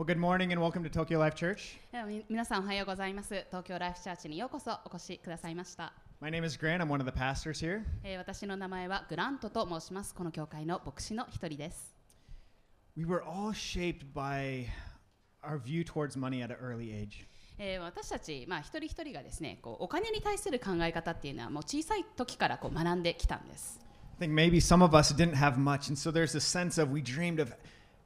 Well, good morning and welcome to Tokyo Life Church. 皆さんおはようございます東京ライフチャーチにようこそお越しくださいました、My name is Grant. I'm one of the pastors here. えー私の名前はグラントと申しますこの教会の牧師の一人です We were all shaped by our view towards money at an early age. えー私たち、まあ、一人一人がですねこうお金に対する考え方っていうのはもう小さい時からこう学んできたんです I think maybe some of us didn't have much, and so there's a sense of we dreamed of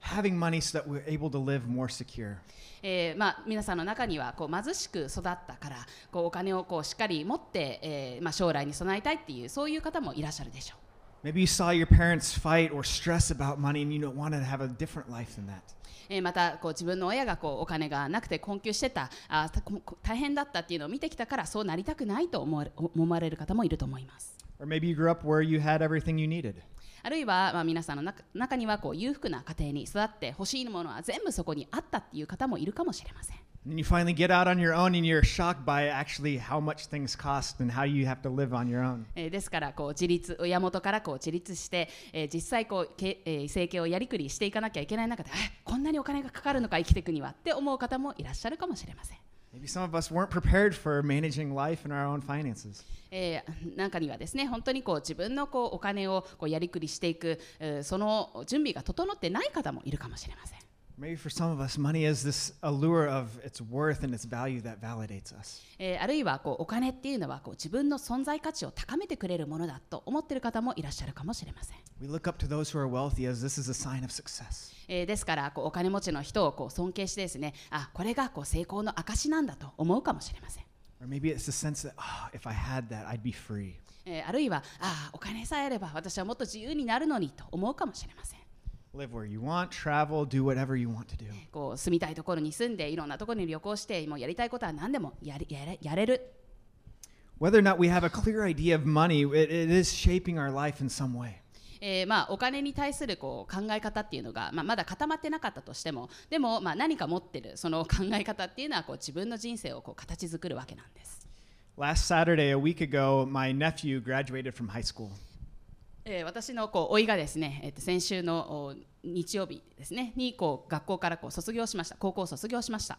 having money so that we're able to live more secure. えーまあ、皆さんの中にはこう貧しく育ったからこうお金をこうしっかり持って、えーまあ、将来に備えたいっていうそういう方もいらっしゃるでしょう Maybe you saw your parents fight or stress about money and you don't want to have a different life than that. えーまたこう自分の親がこうお金がなくて困窮してたあ大変だったっていうのを見てきたからそうなりたくないと思われる方もいると思います Or maybe you grew up where you had everything you needed. あるいは、まあ、皆さんの中中にはこう裕福な家庭に育って欲しいものは全部そこにあったっていう方もいるかもしれません And you finally get out on your own and you're shocked by actually how much things cost and how you have to live on your own. えーですからこう自立親元からこう自立して、えー実際こうけ、えー生計をやりくりしていかなきゃいけない中でえこんなにお金がかかるのか生きていくにはって思う方もいらっしゃるかもしれません Maybe some of us weren't prepared for managing life and our own finances. えーなんかにはですね本当にこう自分のこうお金をこうやりくりしていく、えーその準備が整ってない方もいるかもしれません、Maybe for some of us, money is this allure of its worth and its value that validates us. えーあるいはこうお金っていうのはこう自分の存在価値を高めてくれるものだと思っている方もいらっしゃるかもしれません、We look up to those who are wealthy as this is a sign of success. えーですからこうお金持ちの人をこう尊敬してですねあこれがこう成功の証なんだと思うかもしれません Or maybe it's the sense that, oh, if I had that, I'd be free. えーあるいはあお金さえあれば私はもっと自由になるのにと思うかもしれません Live where you want, travel, do whatever you want to do. こう住みたいところに住んでいろんなところに旅行してもうやりたいことは何でもやれやれやれる Whether or not we have a clear idea of money, it, it is shaping our life in some way. えーまあ、お金に対するこう考え方っていうのが、まあ、まだ固まってなかったとしてもでもまあ何か持ってるその考え方っていうのはこう自分の人生をこう形作るわけなんです、Last Saturday, a week ago, my nephew graduated from high school. えー私のこう甥がですね、えーと先週のお日曜日ですねにこう学校からこう卒業しました高校を卒業しました、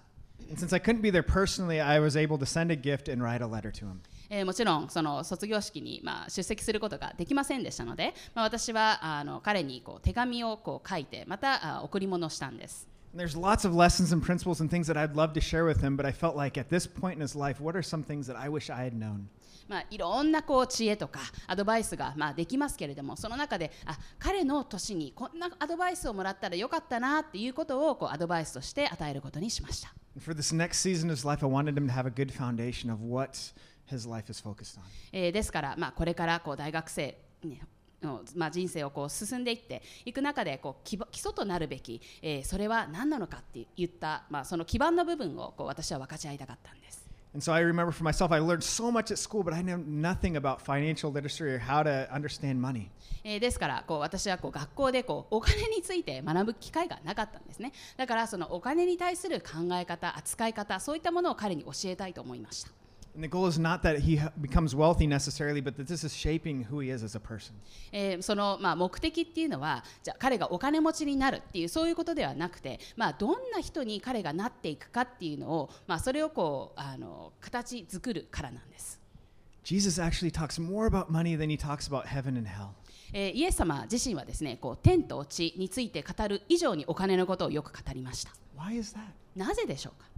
since I couldn't be there personally, I was able to send a gift and write a letter to him. えーもちろんその卒業式に、まあ、出席することができませんでしたので、まあ、私はあの彼にこう手紙をこう書いてまたあ贈り物をしたんです there's lots of lessons and principles and things that I'd love to share with him, but I felt like at this point in his life, what are some things that I wish I had known? まあ、いろんなこう知恵とかアドバイスがまあできますけれどもその中であ彼の年にこんなアドバイスをもらったらよかったなっていうことをこうアドバイスとして与えることにしました、for this next season of his life, I wanted him to have a good foundation of what his life is focused on. えーですから、まあ、これからこう大学生、ねのまあ、人生をこう進んでいっていく中でこう基基礎となるべき、えーそれは何なのかって言った、まあ、その基盤の部分をこう私は分かち合いたかったんです。And so I remember for myself, I learned so much at school, but I knew nothing about financial literacy or how to understand money. えーですからこう私はこう学校でこうお金について学ぶ機会がなかったんですねだからそのお金に対する考え方扱い方そういったものを彼に教えたいと思いました And the goal is not that he becomes wealthy necessarily, but that this is shaping who he is as a person. えーその、まあ、目的っていうのはじゃあ彼がお金持ちになるっていうそういうことではなくて、まあ、どんな人に彼がなっていくかっていうのを、まあ、それをこうあの形作るからなんです、Jesus actually talks more about money than he talks about heaven and hell. えーイエス様自身はですねこう天と地について語る以上にお金のことをよく語りました Why is that? なぜでしょうか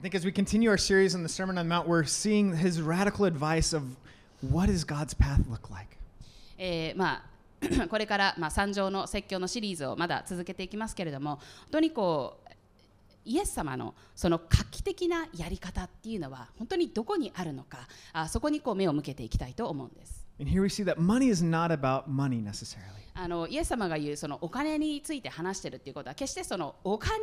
I think as we continue our series on the Sermon on the Mount, we're seeing his radical advice of what does God's path look like? えーまあ、これから、まあ、三条の説教のシリーズをまだ続けていきますけれども本当にこうイエス様のその画期的なやり方っていうのは本当にどこにあるのかあそこにこう目を向けていきたいと思うんです。And here we see that money is not about money necessarily. あのイエス様が言うそのお金について話してるっていうことは決してそのお金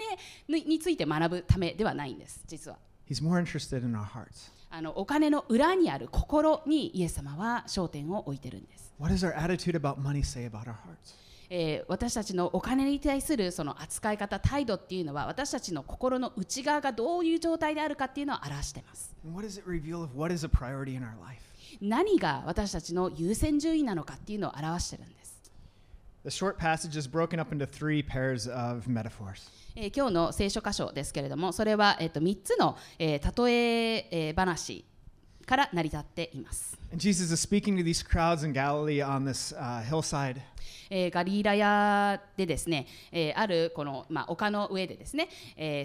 にについて学ぶためではないんです実は He's more interested in our hearts. あのお金の裏にある心にイエス様は焦点を置いてるんです What does our attitude about money say about our hearts? えー私たちのお金に対するその扱い方態度っていうのは私たちの心の内側がどういう状態であるかっていうのを表しています what does it reveal of what is a priority in our life? 何が私たちの優先順位なのかっていうのを表してるんです The short passage is broken up into three pairs of metaphors. えー今日の聖書箇所ですけれどもそれは、えー、と3つの、えー例ええー話から成り立っています。ええ、ガリラヤでですね、あるこの、まあ、丘の上でですね、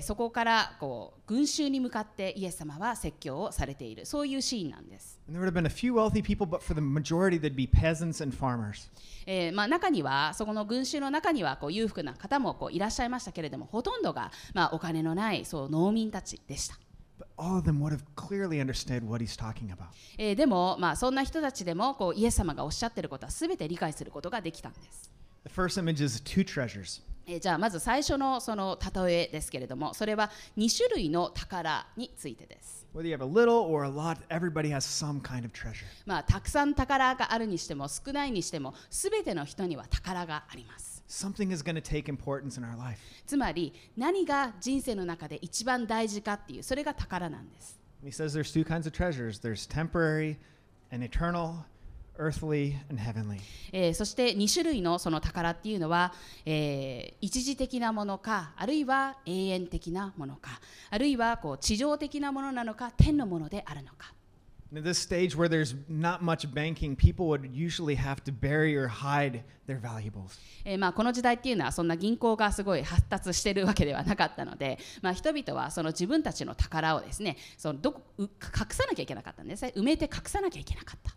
そこからこう群衆に向かってイエス様は説教をされている、そういうシーンなんです。ええまあ中には、そこの群衆の中にはこう裕福な方もこういらっしゃいましたけれども、ほとんどが、まあ、お金のないそう農民たちでした。でも、まあ、そんな人たちでもこうイエス様がおっしゃってることはすべて理解することができたんです。The first image is two treasures. えじゃあまず最初のその例えですけれども、それは2種類の宝についてです。たくさん宝があるにしても、少ないにしても、すべての人には宝があります。Something is going to take importance in our life. つまり何が人生の中で一番大事かっていうそれが宝なんです。He says there's two kinds of treasures there's temporary and eternal, earthly and heavenly. えーそして2種類のその宝っていうのは、えー一時的なものかあるいは永遠的なものかあるいはこう地上的なものなのか天のものであるのか this stage where there's not much banking, people would usually have to bury or hide their valuables. えーまあ、この時代っていうのはそんな銀行がすごい発達してるわけではなかったので、まあ、人々はその自分たちの宝をですねそのどこう隠さなきゃいけなかったんですね埋めて隠さなきゃいけなかった。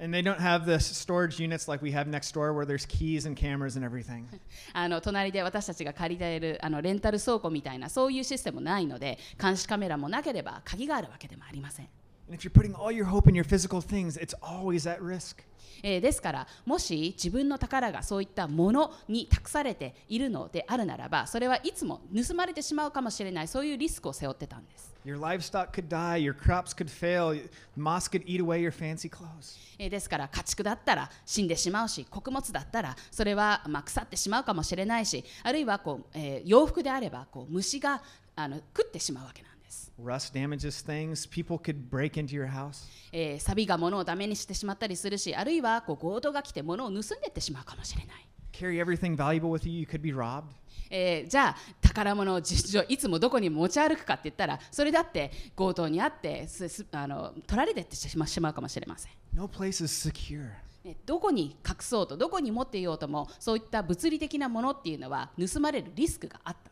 And they don't have the storage units like we have next door where there's keys and cameras and everything. あの隣で私たちが借りているあのレンタル倉庫みたいなそういうシステムもないので監視カメラもなければ鍵があるわけでもありません。And if you're putting all your hope in your physical things, it's always at risk. えーですからもし自分の宝がそういったものに託されているのであるならばそれはいつも盗まれてしまうかもしれないそういうリスクを背負ってたんです。Your livestock could die, your crops could fail, moss could eat away your fancy clothes. えーですから家畜だったら死んでしまうし穀物だったらそれはまあ腐ってしまうかもしれないしあるいはこう、えー洋服であればこう虫があの食ってしまうわけなんです。Rust damages things. People could break into your house. えー、錆が物をダメにしてしまったりするしあるいはこう強盗が来て物を盗んでいってしまうかもしれない。Carry everything valuable with you, you could be robbed. えーじゃあ宝物を実情いつもどこに持ち歩くかって言ったらそれだって強盗にあってすすあの取られてってしましまうかもしれません。No place is secure. ねどこに隠そうとどこに持っていようともそういった物理的なものっていうのは盗まれるリスクがあった。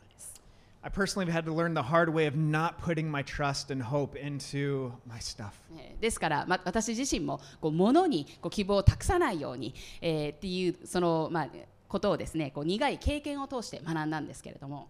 I personally have had to learn the hard way of not putting my trust and hope into my stuff. えーですから、ま、私自身もこう物にこう希望を託さないように、えーっていうその、まあ、ことをですねこう苦い経験を通して学んだんですけれども、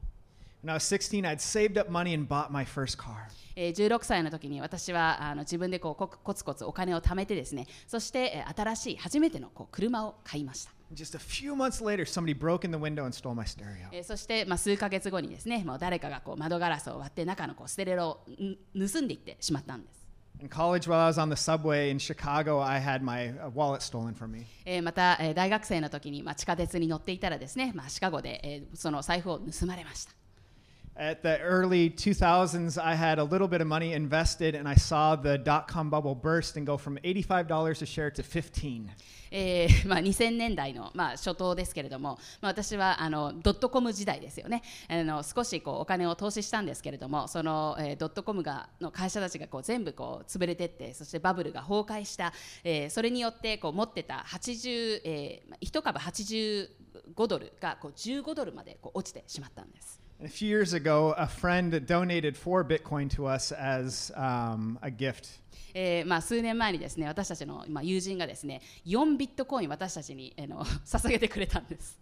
When I was 16, I'd saved up money and bought my first car. えー16歳の時に私はあの自分でこうこコツコツお金を貯めてですねそして、えー新しい初めてのこう車を買いました。Just a few months later, somebody broke in the window and stole my stereo. えーそして、まあ、数ヶ月後にですねもう誰かがこう窓ガラスを割って中のこうステレオをん盗んでいってしまったんです。In college, while I was on the subway in Chicago, I had my uh, wallet stolen from me. えーまた、えー大学生の時に、まあ、地下鉄に乗っていたらですね、まあ、シカゴで、えーその財布を盗まれました。At the early 2000s, I had a little bit of money invested, and I saw the dot com bubble burst and go from $85 a share to 15. えーまあ、2000年代の、まあ、初頭ですけれども、まあ、私はあのドットコム時代ですよねあの少しこうお金を投資したんですけれどもその、えードットコムがの会社たちがこう全部こう潰れてってそしてバブルが崩壊した、えーそれによってこう持ってた80、えーまあ1株85ドルがこう15ドルまでこう落ちてしまったんです。And a few years ago, a friend donated four Bitcoin to us as um, a gift. えーまあ、数年前にですね私たちの、まあ、友人がですね4ビットコイン私たちに、えーの捧げてくれたんです。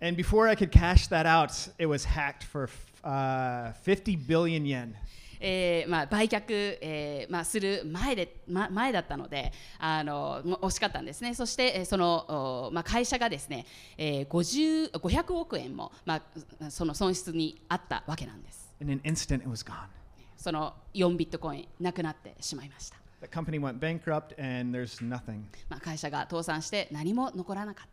And before I could cash that out, it was hacked for uh, 50 billion yen. えーまあ、売却、えーまあ、する前で、ま、前だったのであのも惜しかったんですねそして、えーその、おまあ、会社がですね、えー、50 500億円も、まあ、その損失にあったわけなんです In an instant, it was gone. その4ビットコインなくなってしまいました、The company went bankrupt, and there's nothing. まあ、会社が倒産して何も残らなかった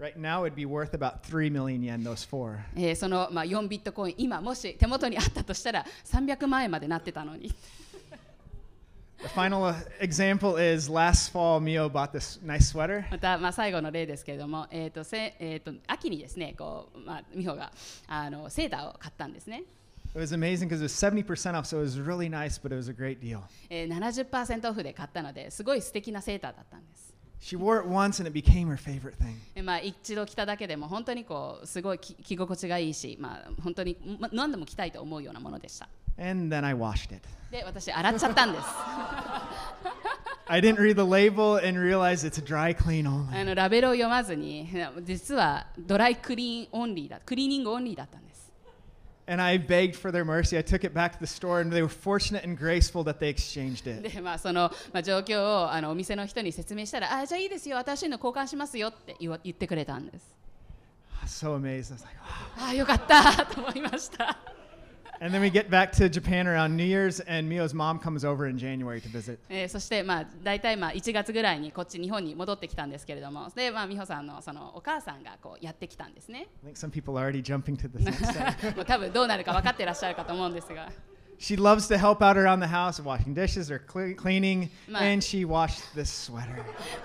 Right now, it'd be worth about 3 million yen, those four. えーその、まあ、4ビットコイン今もし手元にあったとしたら300万円までなってたのに The final uh, example is last fall, Mio bought this nice sweater. また、まあ、最後の例ですけれども、えーとせえー、と秋にですねこう、まあ、美穂があのセーターを買ったんですね、It was amazing because it was 70% off, so it was really nice, but it was a great deal. えー、70%オフで買ったのですごい素敵なセーターだったんです、She wore it once and it became her favorite thing. えーまあ、一度着ただけでも本当にこうすごい着着心地がいいし、まあ、本当に、ま、何度も着たいと思うようなものでした And then I washed it. で私洗っちゃったんです I didn't read the label and realize it's a dry clean あ only. のラベルを読まずに実はドライクリーンオンリーだクリーニングオンリーだったんです And I begged for their mercy. I took it back to the store, and they were fortunate and graceful that they exchanged it. でまあその、まあ、状況をあのお店の人に説明したらあじゃあいいですよ私の交換しますよって言わ言ってくれたんです So amazed. I was like, "Oh." ああよかったと思いました and then we get back to Japan around New Year's, and Mio's mom comes over in January to visit. そして、まあ、大体まあ1月ぐらいにこっち日本に戻ってきたんですけれども、で、まあ、美穂さんの,そのお母さんがこうやってきたんですね。多分どうなるか分かってらっしゃるかと思うんですが。She loves to help out around the house, washing dishes or cleaning, and she wash this sweater.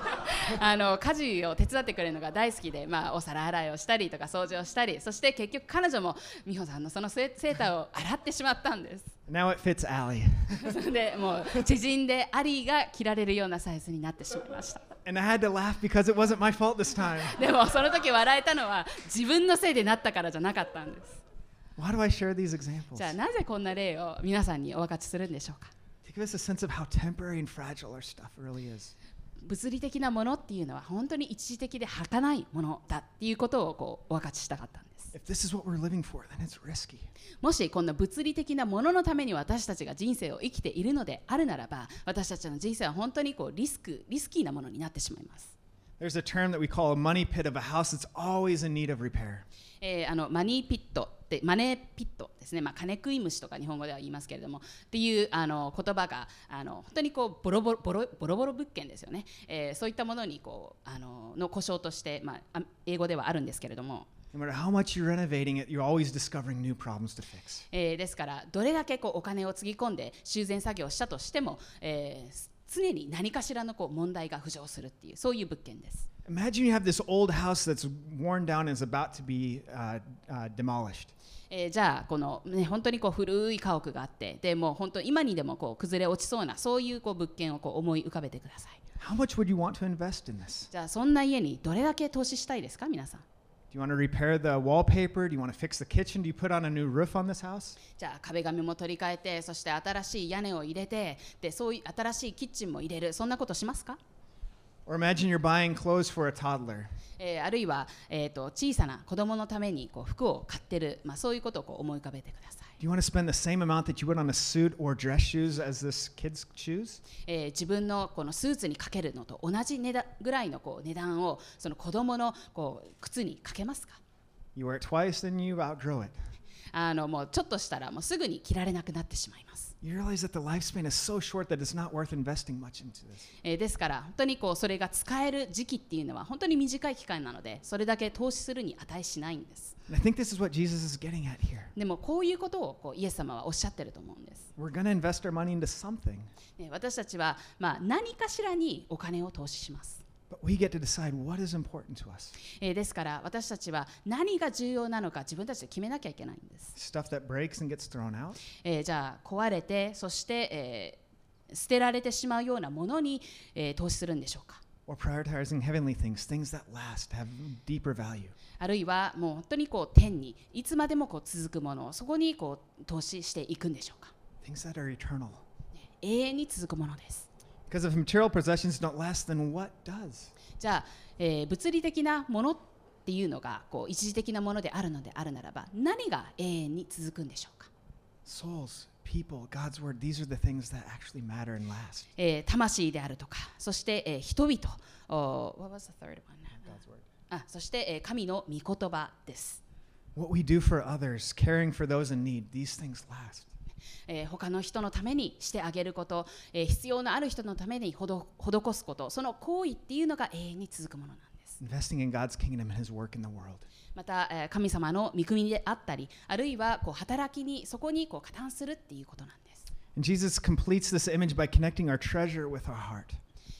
あの家事を手伝ってくれるのが大好きで、まあ、お皿洗いをしたりとか掃除をしたり、そして結局彼女も美穂さんのそのセーターを洗ってしまったんです。Now it fits Ali. でもう知でアリーが着られるようなサイズになってしまいました。でもその時笑えたのは自分のせいでなったからじゃなかったんです。Why do I share these examples? じゃあなぜこんな例を皆さんにお分かちするんでしょうか？To give us a sense of how temporary and fragile our stuff really is. 物理的なものっていうのは本当に一時的で儚いものだっていうことをこうお分かちしたかったんです If this is what we're living for, then it's risky. もしこんな物理的なもののために私たちが人生を生きているのであるならば私たちの人生は本当にこうリスクリスキーなものになってしまいます There's a term that we call a money pit of a house that's always in need of repair. えーあのマニーピットってマネーピットですね、まあ、金食い虫とか日本語では言いますけれどもっていうあの言葉があの本当にこうボロボロボロボロボロ物件ですよね、えーそういったものにこうあのの故障として、まあ、あ英語ではあるんですけれども、No matter how much you're renovating it, you're always discovering new problems to fix. えーですからどれだけこうお金をつぎ込んで修繕作業をしたとしても、えー常に何かしらのこう問題が浮上するっていうそういう物件です。Imagine you have this old house that's worn down and is about to be uh, uh, demolished. えーじゃあこの、ね、本当にこう古い家屋があってでもう本当今にでもこう崩れ落ちそうなそういうこう物件をこう思い浮かべてください How much would you want to invest in this? じゃあそんな家にどれだけ投資したいですか皆さん？You want to repair the wallpaper? Do you want to fix the kitchen? Do you put on a new roof on this house? じゃあ壁紙も取り替えてそして新しい屋根を入れてでそういう新しいキッチンも入れるそんなことしますか Or imagine you're buying clothes for a toddler. えーあるいは、えー、と小さな子供のためにこう服を買ってる、まあ、そういうことをこう思い浮かべてください、Do you want to spend the same amount that you would on a suit or dress shoes as this kid's shoes? えー自分のこのスーツにかけるのと同じ値段ぐらいのこう値段をその子供のこう靴にかけますか You wear it twice, then you outgrow it. あのもうちょっとしたらもうすぐに着られなくなってしまいます、ですから、本当にこうそれが使える時期っていうのは本当に短い期間なので、それだけ投資するに値しないんです。でもこういうことをこうイエス様はおっしゃってると思うんです。We're 私たちはまあ何かしらにお金を投資します。ですから私たちは何が重要なのか自分たちで決めなきゃいけないんです。Stuff that breaks and gets thrown out. えじゃあ壊れてそして、えー、捨てられてしまうようなものに、えー、投資するんでしょうかあるいはもう本当にこう天にいつまでもこう続くものそこにこう投資していくんでしょうか Things that are eternal. 永遠に続くものです。Because if material possessions don't last, then what does? じゃあ、えー物理的なものっていうのがこう一時的なものであるのであるならば何が永遠に続くんでしょうか Souls, people, God's word, these are the things that actually matter and last. えー魂であるとかそして、えー人々お What was the third one? God's word. あそして、えー神の御言葉です、What we do for others, caring for those in need, these things last. えー他の人のためにしてあげること、えー必要のある人のために施すことその行為っていうのが永遠に続くものなんです Investing in God's kingdom and his work in the world. また、えー神様の御国であったりあるいはこう働きにそこにこう加担するっていうことなんです And Jesus completes this image by connecting our treasure with our heart.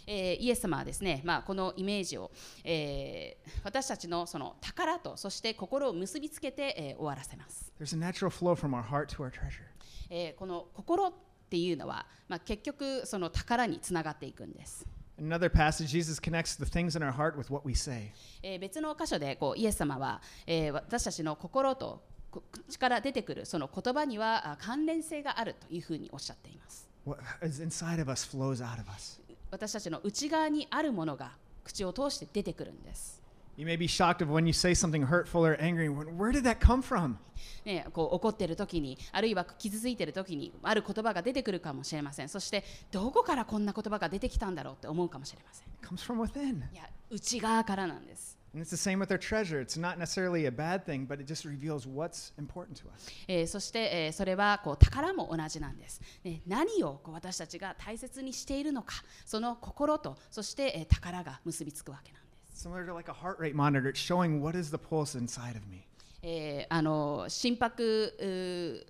えーイエス様はですね、まあ、このイメージを、えー私たちのその宝とそして心を結びつけて、えー終わらせます、There's a natural flow from our heart to our treasure. えーこの心っていうのは、まあ、結局その宝につながっていくんです、another passage, Jesus connects the things in our heart with what we say. えー別の箇所でこうイエス様は、えー私たちの心とこ口から出てくるその言葉にはあ関連性があるというふうにおっしゃっています What is inside of us flows out of us. 私たちの内側にあるものが口を通して出てくるんです、You may be shocked of when you say something hurtful or angry. Where did that come from? ね、こう怒ってる時にあるいは傷ついてる時にある言葉が出てくるかもしれませんそしてどこからこんな言葉が出てきたんだろうって思うかもしれません It comes from within. いや内側からなんです And it's the same with our treasure. It's not necessarily a bad thing, but it just reveals what's important to us. えーそして、えーそれはこう宝も同じなんです、ね、何をこう私たちが大切にしているのかその心とそして、えー宝が結びつくわけなんです、Similar to like a heart rate monitor, it's showing what is the pulse inside of me. えーあの心拍うー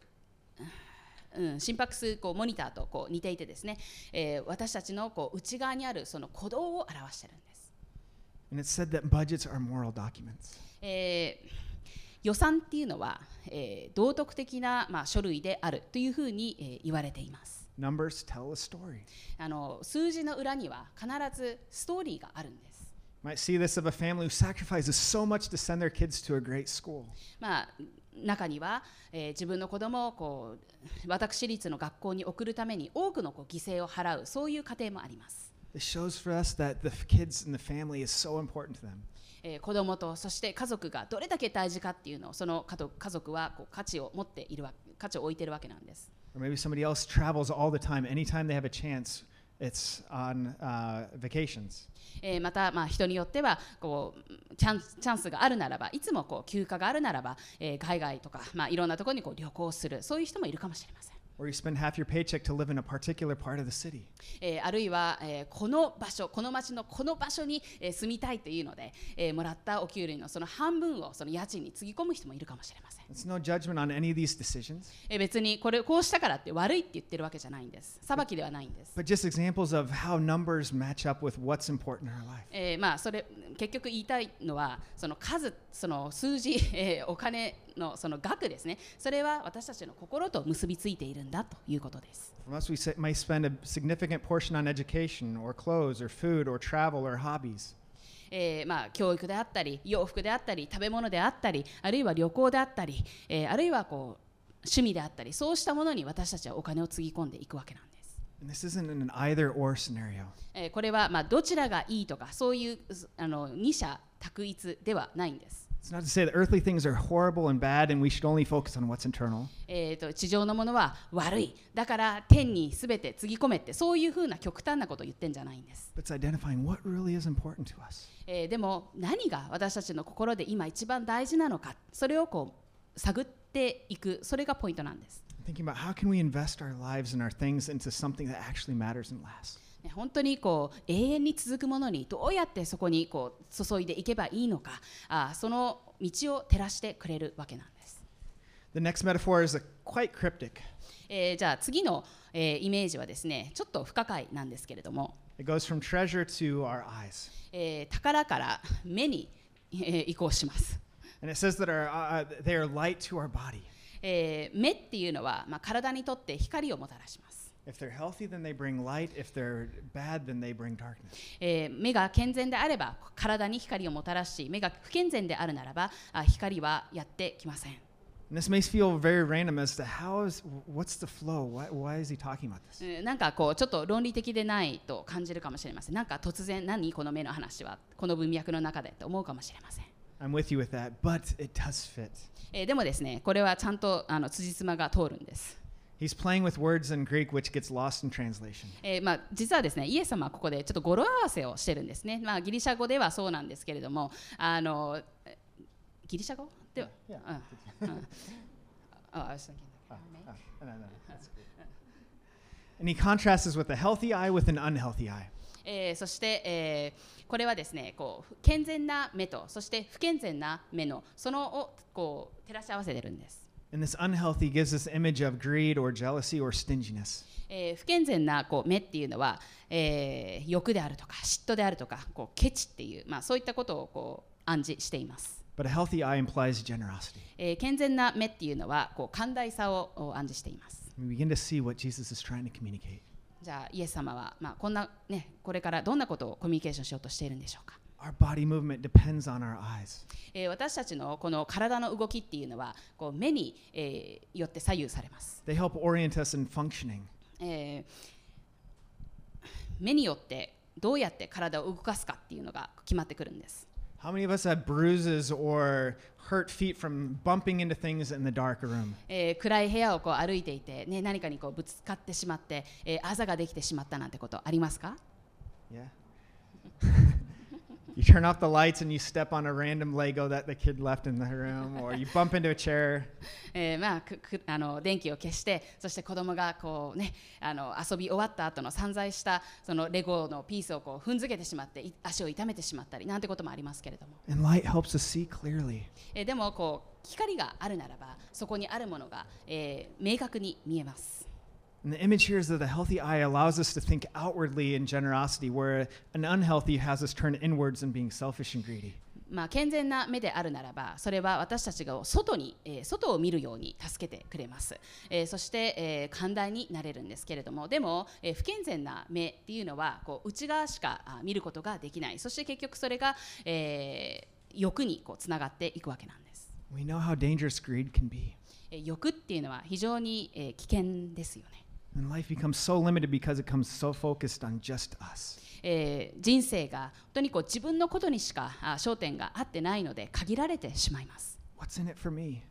うん、心拍数こうモニターとこう似ていてですね、えー私たちのこう内側にあるその鼓動を表しているんです And it's said that budgets are moral documents. えー予算っていうのは、えー道徳的な、まあ、書類であるというふうに、えー言われています。Numbers tell a story. あの数字の裏には必ずストーリーがあるんです。Might see this of a family who sacrifices so much to send their kids to a great school. まあ中には、えー自分の子供をこう私立の学校に送るために多くのこう犠牲を払うそういう家庭もあります。It shows for us that the kids and the family is so important to them. えー子供とそして家族がどれだけ大事かっていうのをその家族家族はこう価値を持っているわ価値を置いているわけなんです。Or maybe somebody else travels all the time. Anytime they have a chance, it's on uh, vacations. えーまた、まあ、人によってはこうチャンスチャンスがあるならばいつもこう休暇があるならば、えー海外とか、まあ、いろんなところにこう旅行するそういう人もいるかもしれません。Or you spend half your paycheck to live in a particular part of the city. えーあるいは、えーこの場所この町のこの場所に、えー住みたいというので、えーもらったお給料のその半分をその家賃につぎ込む人もいるかもしれません、It's no judgment on any of these decisions, えー別にこれこうしたからって悪いって言ってるわけじゃないんです裁きではないんです、but just examples of how numbers match up with what's important in our life. えーまあそれ結局言いたいのはその数その数字、えーお金のその額ですねそれは私たちの心と結びついているんだということです us, we might spend a significant portion on education, or clothes, or food, or travel, or hobbies. えーまあ、教育であったり洋服であったり食べ物であったりあるいは旅行であったり、えーあるいはこう趣味であったりそうしたものに私たちはお金をつぎ込んでいくわけなんです。これはまあどちらがいいとかそういうあの二者択一ではないんです。It's not to say that earthly things are horrible and bad and we should only focus on what's internal. えー、と地上のものは悪いだから天にすべてつぎ込めってそういうふうな極端なことを言ってんじゃないんです、But it's identifying what really is important to us. えーでも何が私たちの心で今一番大事なのかそれをこう探っていくそれがポイントなんです、Thinking about how can we invest our lives and our things into something that actually matters and lasts. ね本当にこう永遠に続くものにどうやってそこにこう注いでいけばいいのかあその道を照らしてくれるわけなんです、The next metaphor is quite cryptic. えーじゃあ次の、えーイメージはですねちょっと不可解なんですけれども It goes from treasure to our eyes. えー宝から目に、えー移行します、And it says that our, uh, uh, they are light to our body. えー目っていうのは、まあ、体にとって光をもたらします、目が健全であれば体に光をもたらし目が不健全であるならば光はやってきません。なんかこうちょっと論理的でないと感じるかもしれません。なんか突然何この目の話はこの文脈の中でと思うかもしれません。でもですねこれはちゃんとあの辻褄が通るんです。He's playing with words in Greek which gets lost in translation. え、まあ実はですね、イエス様はここでちょっと語呂合わせをしてるんですね。まあギリシャ語ではそうなんですけれども、あのギリシャ語？では、あ、あ、あ、あ、あ、あ、And he contrasts with a healthy eye with an unhealthy eye. えー、そして、えー、これはですねこう健全な目とそして不健全な目のそのをこう照らし合わせてるんです。And this ー、不健全な目っていうのは、ー、欲であるとか嫉妬であるとかこうケチっていう、まあ、そういったことをこう暗示しています。But a healthy eye implies generosity. えー、健全な目っていうのはこう寛大さを暗示しています。じゃあ、イエス様は、まあこ,んなね、これからどんなことをコミュニケーションしようとしているんでしょうか？Our body movement depends on our eyes. えー私たちのこの体の動きっていうのはこう目に、えーよって左右されます、They help orient us in functioning. えー目によってどうやって体を動かすかっていうのが決まってくるんです How many of us have bruises or hurt feet from bumping into things in the dark room? えー暗い部屋をこう歩いていて、ね、何かにこうぶつかってしまって、えーあざができてしまったなんてことありますか Yeah. You turn off the lights and you step on a random Lego that the kid left in the room, or you bump into a chair. えーまあ、くくあの電気を消してそして子供がこう、ね、あの遊び終わった後の散在したそのレゴのピースをこう踏んづけてしまってい足を痛めてしまったりなんてこともありますけれども、And light helps us see clearly. えーでもこう光があるならばそこにあるものが、えー明確に見えます。And the image here is that the healthy eye allows us to think outwardly in generosity, where an unhealthy has us turn inwards and being selfish and greedy. まあ、健全な目であるならばそれは私たちが外に、えー外を見るように助けてくれます、えーそして、えー寛大になれるんですけれどもでも、えー不健全な目っていうのはこう内側しかあ見ることができないそして結局それが、えー欲にこうつながっていくわけなんです、We know how dangerous greed can be. えー欲っていうのは非常に、えー危険ですよね人生が本当にこう自分のことにしか焦点があってないので限られてしまいます。What's in it for me?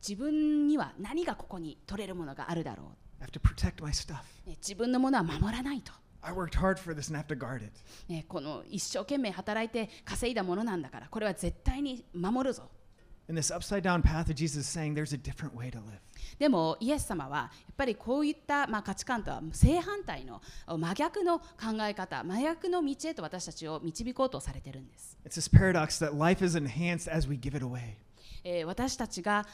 自分には何がここに取れるものがあるだろう I have to protect my stuff. 自分のものは守らないと。この一生懸命働いて稼いだものなんだから、これは絶対に守るぞ。でもイエス様はやっぱりこういった、まあ、価値観とは正反対の真逆の考え方真逆の道へと私たちを導こうとされてるんです、私たちが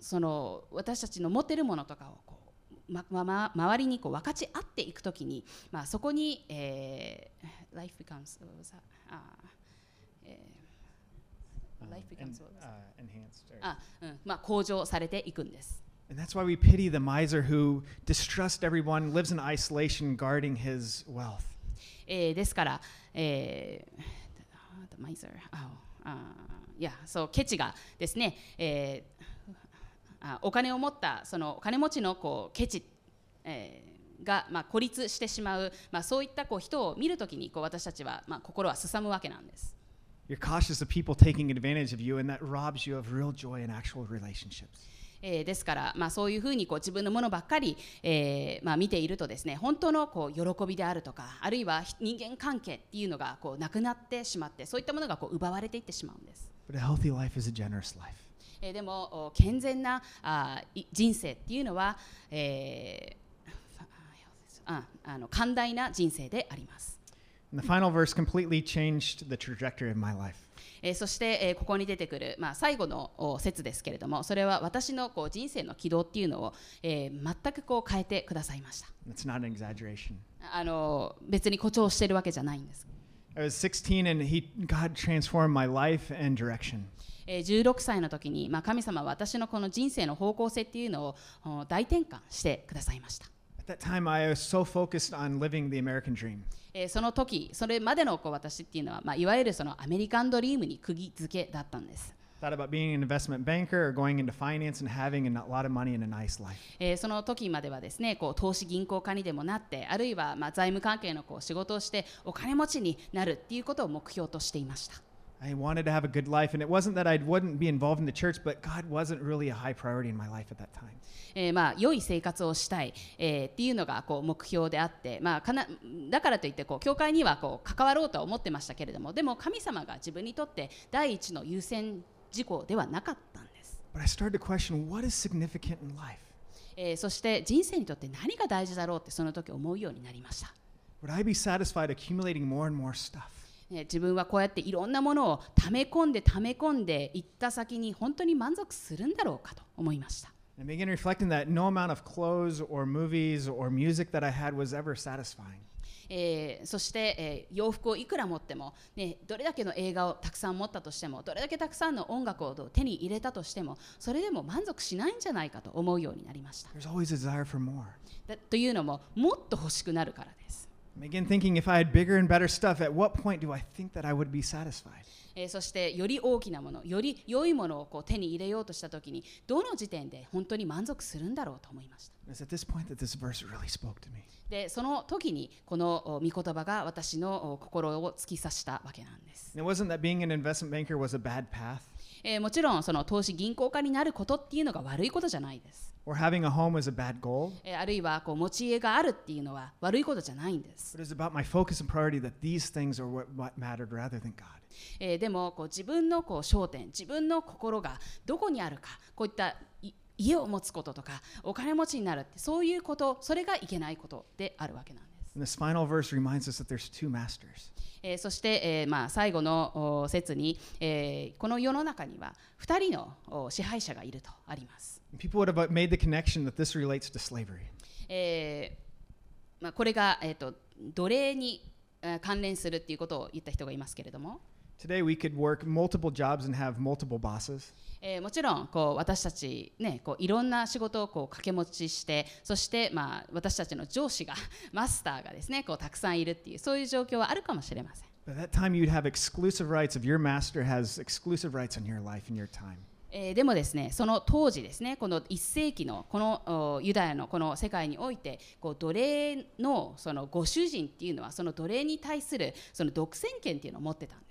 その私たちの持っているものとかをこうままま周りにこう分かち合っていくときに、まあ、そこに、えー、life becomes life becomes what was that? enhanced. あうんまあ、向上されていくんです。And that's why we pity the miser who distrusts everyone, lives in isolation, guarding his wealth. えーですから、えー the miser ああいやそうケチがですね、えーあお金を持ったそのお金持ちのこうケチ、えーが、まあ、孤立してしまう、まあ、そういったこう人を見るときにこう私たちは、まあ、心はすさむわけなんです。You're cautious of people taking advantage of you, and that robs you of real joy in actual relationships. えーですから、まあ、そういうふうにこう自分のものばっかり、えーまあ、見ているとですね本当のこう喜びであるとかあるいは人間関係っていうのがこうなくなってしまってそういったものがこう奪われていってしまうんです。But a healthy life is a generous life. えーでもお健全なあい人生っていうのは、えーああの寛大な人生であります。And the final verse completely changed the trajectory of my life. えーそして、えーここに出てくる、まあ、最後のお説ですけれどもそれは私のこう人生の軌道っていうのを、えー全くこう変えてくださいました。That's not an exaggeration. あの別に誇張してるわけじゃないんです。I was 16 and he, God transformed my life and direction. えー16歳の時に、まあ、神様は私のこの人生の方向性っていうのをお大転換してくださいました。At that time, I was so focused on living the American dream. えーその時それまでのこう私っていうのは、まあ、いわゆるそのアメリカンドリームに釘付けだったんです。Thought about being an investment banker or going into finance and having a lot of money and a nice life. えーその時まではですねこう投資銀行家にでもなってあるいはまあ財務関係のこう仕事をしてお金持ちになるっていうことを目標としていました。I wanted to have a good life, and it wasn't that I wouldn't be involved in the church, but God wasn't really a high priority in my life at that time. えーまあ良い生活をしたい、えーっていうのがこう目標であって、まあ、かなだからといってこう教会にはこう関わろうとは思ってましたけれどもでも神様が自分にとって第一の優先事項ではなかったんです、But I started to question what is significant in life? えーそして人生にとって何が大事だろうってその時思うようになりました、Would I be satisfied accumulating more and more stuff? ね自分はこうやっていろんなものを溜め込んで溜め込んでいった先に本当に満足するんだろうかと思いました、And I began reflecting that no amount of clothes or movies or music that I had was ever satisfying. えーそして、えー洋服をいくら持っても、ね、どれだけの映画をたくさん持ったとしてもどれだけたくさんの音楽を手に入れたとしてもそれでも満足しないんじゃないかと思うようになりました。というのももっと欲しくなるからです、I began thinking if I had bigger and better stuff, at what point do I think that I would be satisfied? えーそしてより大きなものより良いものをこう手に入れようとした時にどの時点で本当に満足するんだろうと思いました really. でその時にこのお御言葉が私のお心を突き刺したわけなんです、え、もちろんその投資銀行家になることっていうのが悪いことじゃないです。え、あるいはこう持ち家があるっていうのは悪いことじゃないんです。え、でもこう自分のこう焦点、自分の心がどこにあるか、こういった家を持つこととか、お金持ちになるって、そういうこと、それがいけないことであるわけなんで。そして、まあ、最後の説に、この世の中には2人の支配者がいるとあります。これが、えっと、奴隷に関連するということを言った人がいますけれども。Today we could work multiple jobs and have multiple bosses. えーもちろんこう私たち、ね、こういろんな仕事をこう掛け持ちしてそして、まあ、私たちの上司が マスターがですねこうたくさんいるっていうそういう状況はあるかもしれません。But at that time you'd have exclusive rights if your master has exclusive rights on your life and your time. えーでもですねその当時ですねこの1世紀のこのおユダヤのこの世界においてこう奴隷のそのご主人っていうのはその奴隷に対するその独占権っていうのを持ってたんです。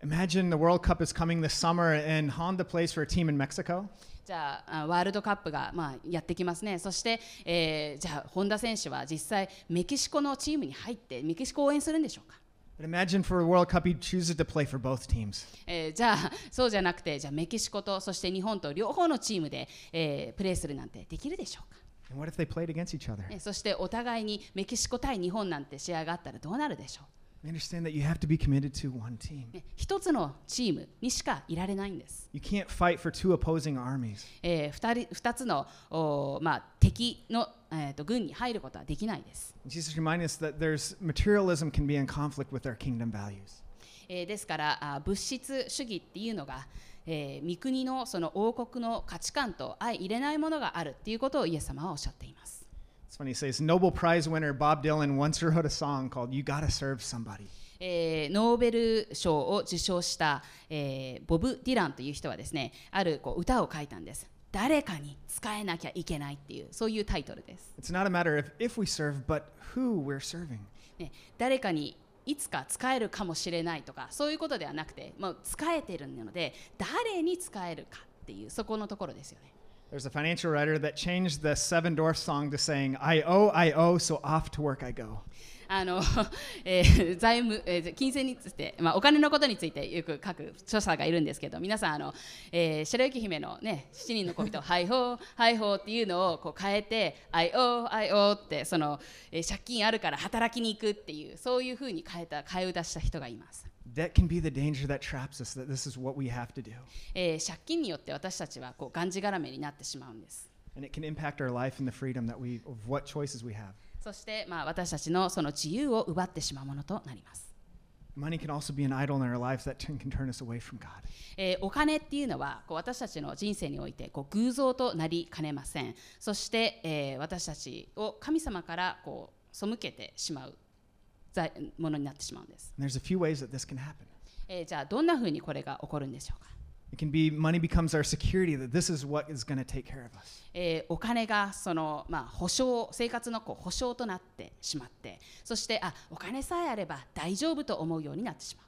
Imagine the World Cup is coming this summer and Honda plays for a team in Mexico. じゃああワールドカップが、まあ、やってきますね、そして、えーじゃあ本田選手は実際メキシコのチームに入ってメキシコを応援するんでしょうか、But imagine for the World Cup he chooses to play for both teams. えーじゃあそうじゃなくてじゃあメキシコとそして日本と両方のチームで、えープレーするなんてできるでしょうか、And what if they played against each other? ねそしてお互いにメキシコ対日本なんて試合があったらどうなるでしょ We understand that you have to be committed to one team. 一つのチームにしかいられないんです。You can't fight for two opposing armies. えー、2, 人2つのおー、まあ、敵の、えー、と軍に入ることはできないです。Jesus reminds us that there's materialism can be in conflict with our kingdom values. えーですからあ物質主義っていうのが、えー御国のその王国の価値観と相入れないものがあるっていうことをイエス様はおっしゃっています。It's funny, he says Nobel Prize winner Bob Dylan once wrote a song called You Gotta Serve Somebody. えーノーベル賞を受賞した、えーボブ・ディランという人はですねあるこう歌を書いたんです。誰かに使えなきゃいけないっていうそういうタイトルです。It's not a matter of if we serve, but who we're serving. ね、誰かにいつか使えるかもしれないとかそういうことではなくて、まあ、使えてるので誰に使えるかっていうそこのところですよね。There's a financial writer that changed the Seven Dwarfs song to saying, I owe, I owe, so off to work I go. あの えー財務、えー金銭について、まあ、お金のことについてよく書く著者がいるんですけど皆さんあの、えー白雪姫のね七人の小人 「はいほうはいほう」っていうのをこう変えて「I owe I owe」ってその、えー借金あるから働きに行くっていうそういうふうに変えた替え歌した人がいます。借金によって私たちはこうがんじがらめになってしまうんです。そして、まあ、私たちのその自由を奪ってしまうものとなります。お金っていうのはこう私たちの人生においてこう偶像となりかねません。そして、えー、私たちを神様からこう背けてしまう。ものになってしまうんです。And there's a few ways that this can happen. えーじゃあどんなふうにこれが起こるんでしょうか。It can be money becomes our security, that this is what is going to take care of us. えーお金がその、まあ、保証生活のこう保証となってしまってそしてあお金さえあれば大丈夫と思うようになってしまう。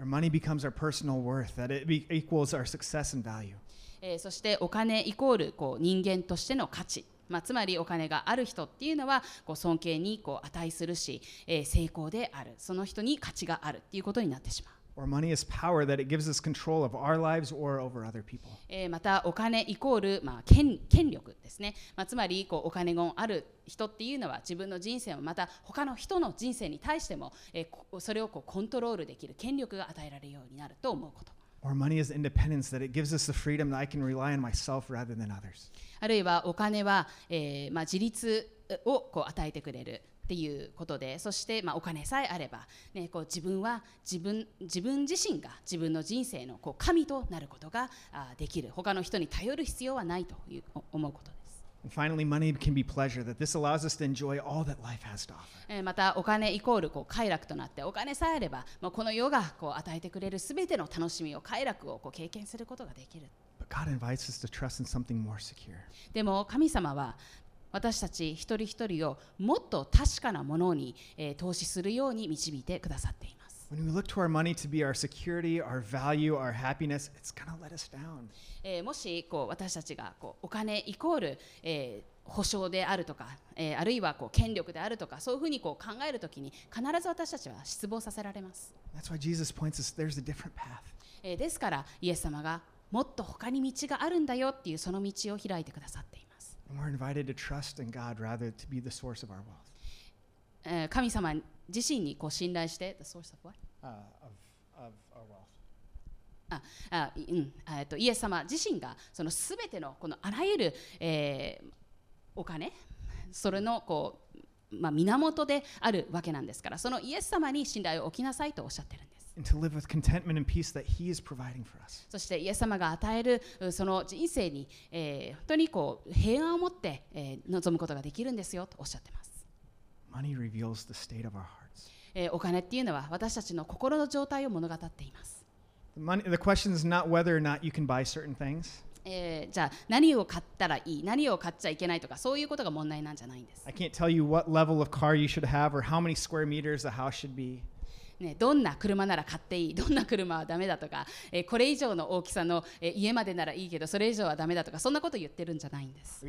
Our money becomes our personal worth, that it equals our success and value. えーそしてお金イコールこう人間としての価値、まあ、つまりお金がある人っていうのはこう尊敬にこう値するし、えー成功であるその人に価値があるっていうことになってしまう。Or money is power, that it gives us control of our lives or over other people. えーまたお金イコール、まあ、権権力ですね、まあ、つまりこうお金がある人っていうのは自分の人生もまた他の人の人生に対しても、えーこそれをこうコントロールできる権力が与えられるようになると思うこと、or money is independence, that it gives us the freedom that I can rely on myself rather than others. あるいはお金は、えーまあ、自立をこう与えてくれるっていうことでそして、まあ、お金さえあれば、ね、こう自分は自分自分自身が自分の人生のこう神となることがあできる他の人に頼る必要はないという思うことです。Finally, money can be pleasure, that this allows us to enjoy all that life has to offer. えーまたお金イコールこう快楽となってお金さえあれば、まあ、この世がこう与えてくれるすべての楽しみを快楽をこう経験することができる But God invites us to trust in something more secure. でも神様は私たち一人一人をもっと確かなものに、えー投資するように導いてくださっています、When we look to our money to be our security, our value, our happiness, it's going to let us down. もしこう私たちがこうお金イコール、えー保証であるとか、えー、あるいはこう権力であるとか、そういうふうにこう考えるときに、必ず私たちは失望させられます。Us, えー、ですから、イエス様が、もっと他に道があるんだよっていうその道を開いてくださっています。神様自身にこう信頼して The source of what? uh, of, of our wealth. ああいうんあえっとイエス様自身がそのすべてのこのあらゆる、えーお金それのこう、まあ、源であるわけなんですからそのイエス様に信頼を置きなさいとおっしゃってるんです And to live with contentment and peace that He is providing for us. そしてイエス様が与えるうその人生に、えー本当にこう平安を持って、えー望むことができるんですよとおっしゃってます、Money reveals the state of our hearts. えーお金っていうのは私たちの心の状態を物語っています The, money, the question is not whether or not you can buy certain things. えーじゃあ何を買ったらいい何を買っちゃいけないとかそういうことが問題なんじゃないんです、I can't tell you what level of car you should have or how many square meters the house should be. ね、どんな車なら買っていいどんな車はダメだとか、えーこれ以上の大きさの、えー家までならいいけどそれ以上はダメだとかそんなこと言ってるんじゃないんです.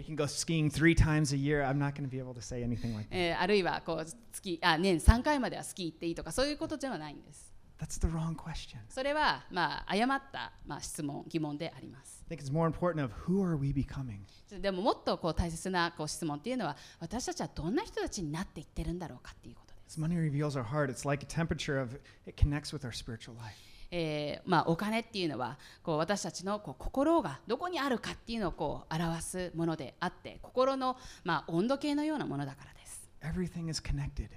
えーあるいはこう月あ年3回まではスキー行っていいとかそういうことではないんです That's the wrong question. それは、まあ、誤った、まあ、質問疑問であります I think it's more important of who are we becoming? でももっとこう大切なこう質問っていうのは私たちはどんな人たちになっていってるんだろうかっていうこと As money reveals our heart, it's like a temperature of it connects with our spiritual life. えーまあ、お金っていうのはこう私たちのこう心がどこにあるかっていうのをこう表すものであって心の、まあ、温度計のようなものだからです。Everything is connected.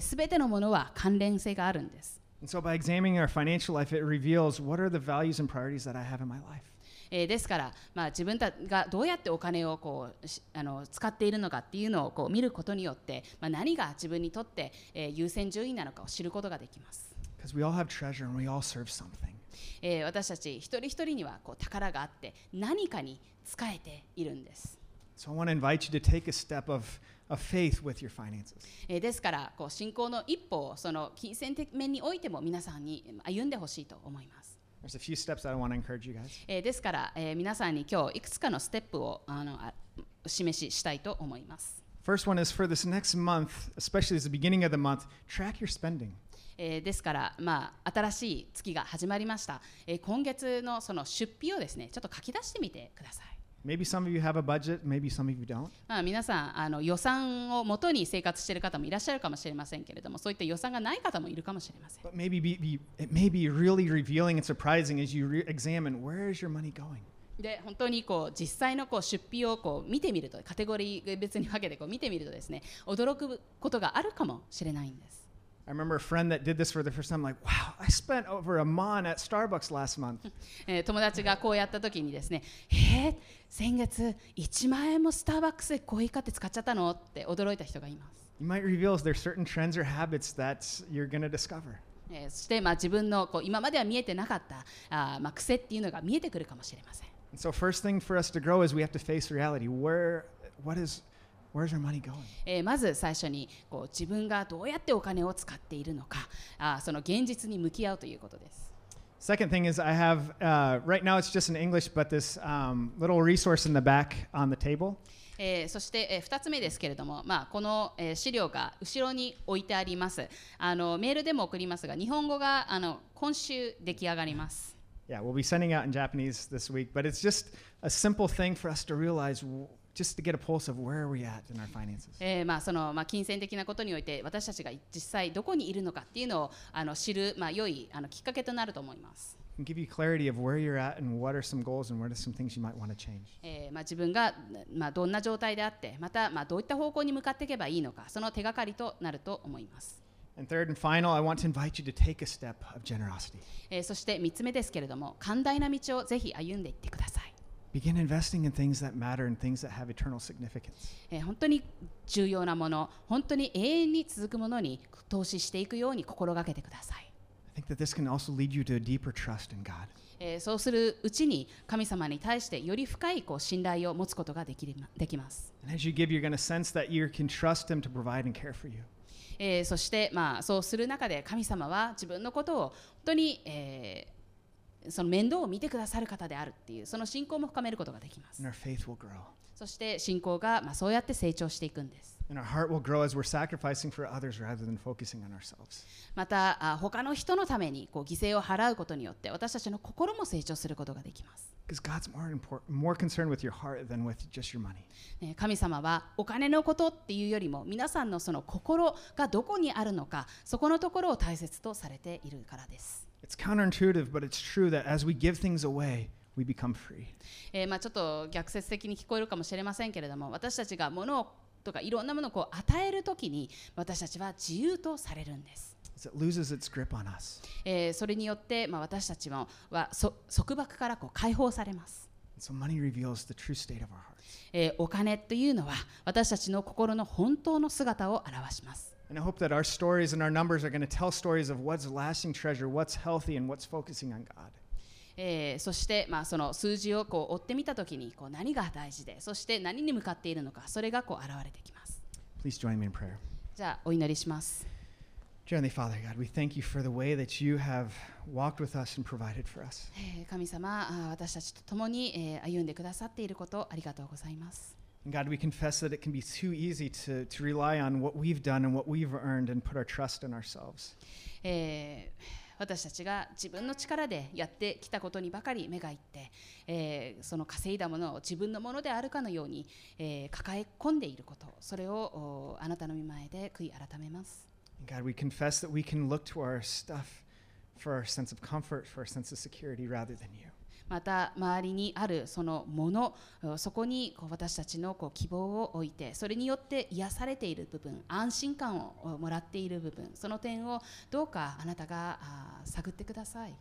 す、べ、てのものは関連性があるんです。And so by examining our financial life, it reveals what are the values and priorities that I have in my life. えーですから、まあ、自分たがどうやってお金をこうしあの使っているのかっていうのをこう見ることによって、まあ、何が自分にとって、えー優先順位なのかを知ることができます。Because we all have treasure and we all serve something. えー私たち一人一人にはこう宝があって何かに仕えているんです。So I want to invite you to take a step of, of faith with your finances. えーですからこう信仰の一歩をその金銭的面においても皆さんにうん歩んでほしいと思います。ですから、えー、皆さんに今日いくつかのステップをあのあ示ししたいと思います。ええですから、まあ、新しい月が始まりました。今月の,その出費をです、ね、ちょっと書き出してみてください。Maybe some of you have a budget, maybe some of you don't. まあ、皆さんあの予算をもとに生活している方もいらっしゃるかもしれませんけれどもそういった予算がない方もいるかもしれません。But maybe be, it may be really revealing and surprising as you re- examine where is your money going. で本当にこう実際のこう出費をこう見てみるとカテゴリー別に分けてこう見てみるとですね驚くことがあるかもしれないんです。I remember a friend that did this for the first time, like, wow, I spent over a mon at Starbucks last month. えー友達がこうやった時にですね「えー、先月1万円もスターバックスでコーヒー買って使っちゃったの?」って驚いた人がいます。You might reveal there's certain trends or habits that you're going to discover. えーそしてまあ自分のこう今までは見えてなかったあーまあ癖っていうのが見えてくるかもしれません。So first thing for us to grow is we have to face reality. Where, what is, where's our money going? えーまず最初にこう自分がどうやってお金を使っているのかあーその現実に向き合うということです。Second thing is I have, uh, right now it's just in English, but this um, little resource in the back on the table. えーそして、え2つ目ですけれども、まあ、この、えー資料が後ろに置いてありますあのメールでも送りますが日本語があの今週出来上がります Yeah, we'll be sending out in Japanese this week, but it's just a simple thing for us to realize, えまあそのまあ金銭的なことにおいて私たちが実際どこにいるのかっていうのをあの知るまあ良いあのきっかけとなると思います。自分が、まあ、どんな状態であって、また、まあ、どういった方向に向かっていけばいいのか、その手がかりとなると思います。そして3つ目ですけれども、寛大な道をぜひ歩んでいってください。本当に重要なもの、本当に永遠に続くものに投資していくように心がけてください。そうするうちに神様に対してより深いこう信頼を持つことができ,るできます。そして、まあ、そうする中で神様は自分のことを本当に、えー、その面倒を見てくださる方であるっていうその信仰も深めることができます。そして信仰がまあそうやって成長していくんです。また他の人のためにこう犠牲を払うことによって私たちの心も成長することができます。神様はお金のことっていうよりも皆さんのその心がどこにあるのかそこのところを大切とされているからです。It's counterintuitive, but it's true that as we give things away, we become free. えまあちょっと逆説的に聞こえるかもしれませんけれども、私たちが物をとかいろんなものをこう与えるときに、私たちは自由とされるんです。It えそれによってまあ私たちもはそ束縛からこう解放されます。お金というのは私たちの心の本当の姿を表します。And I hope that our stories and our numbers are going to tell stories of what's lasting treasure, what's healthy, and what's focusing on God. えーそして、まあ、その数字をこう追ってみたときにこう何が大事でそして何に向かっているのかそれがこう現れてきます Please join me in prayer. じゃあお祈りします Dear Heavenly Father, God, we thank you for the way that you have walked with us and provided for us. えー神様私たちと共に、えー歩んでくださっていることありがとうございます And God, we confess that it can be too easy to, to rely on what we've done and what we've earned and put our trust in ourselves. えー私たちが自分の力でやってきたことにばかり目がいって、えーその稼いだものを自分のものであるかのように、えー抱え込んでいることそれをおあなたの御前で悔い改めます And God, we confess that we can look to our stuff for our sense of comfort, for our sense of security rather than you. また周りにあるそのものそこにこう私たちのこう希望を置いてそれによって癒されている部分安心感をもらっている部分その点をどうかあなたが探ってください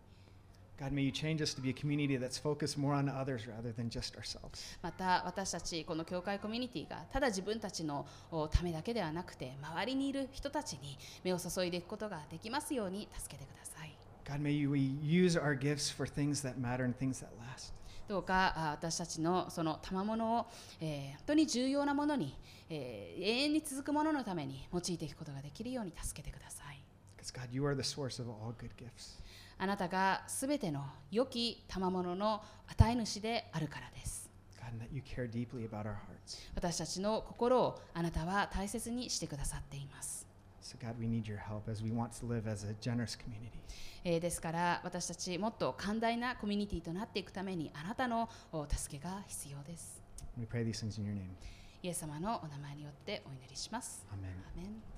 God, may you change us to be a community that's focused more on others rather than just ourselves. また私たちこの教会コミュニティがただ自分たちのおためだけではなくて周りにいる人たちに目を注いでいくことができますように助けてください God, may we use our gifts for things that matter and things that last. どうか私たちのその賜物を、えー、本当に重要なものに、えー、永遠に続くもののために用いていくことができるように助けてください。God, あなたがすべての良き賜物の与え主であるからです。God, 私たちの心をあなたは大切にしてくださっています。ですから私たちもっと寛大なコミュニティとなっていくためにあなたの助けが必要です。We pray these things in your name. イエス様のお名前によってお祈りします。アメン。アメン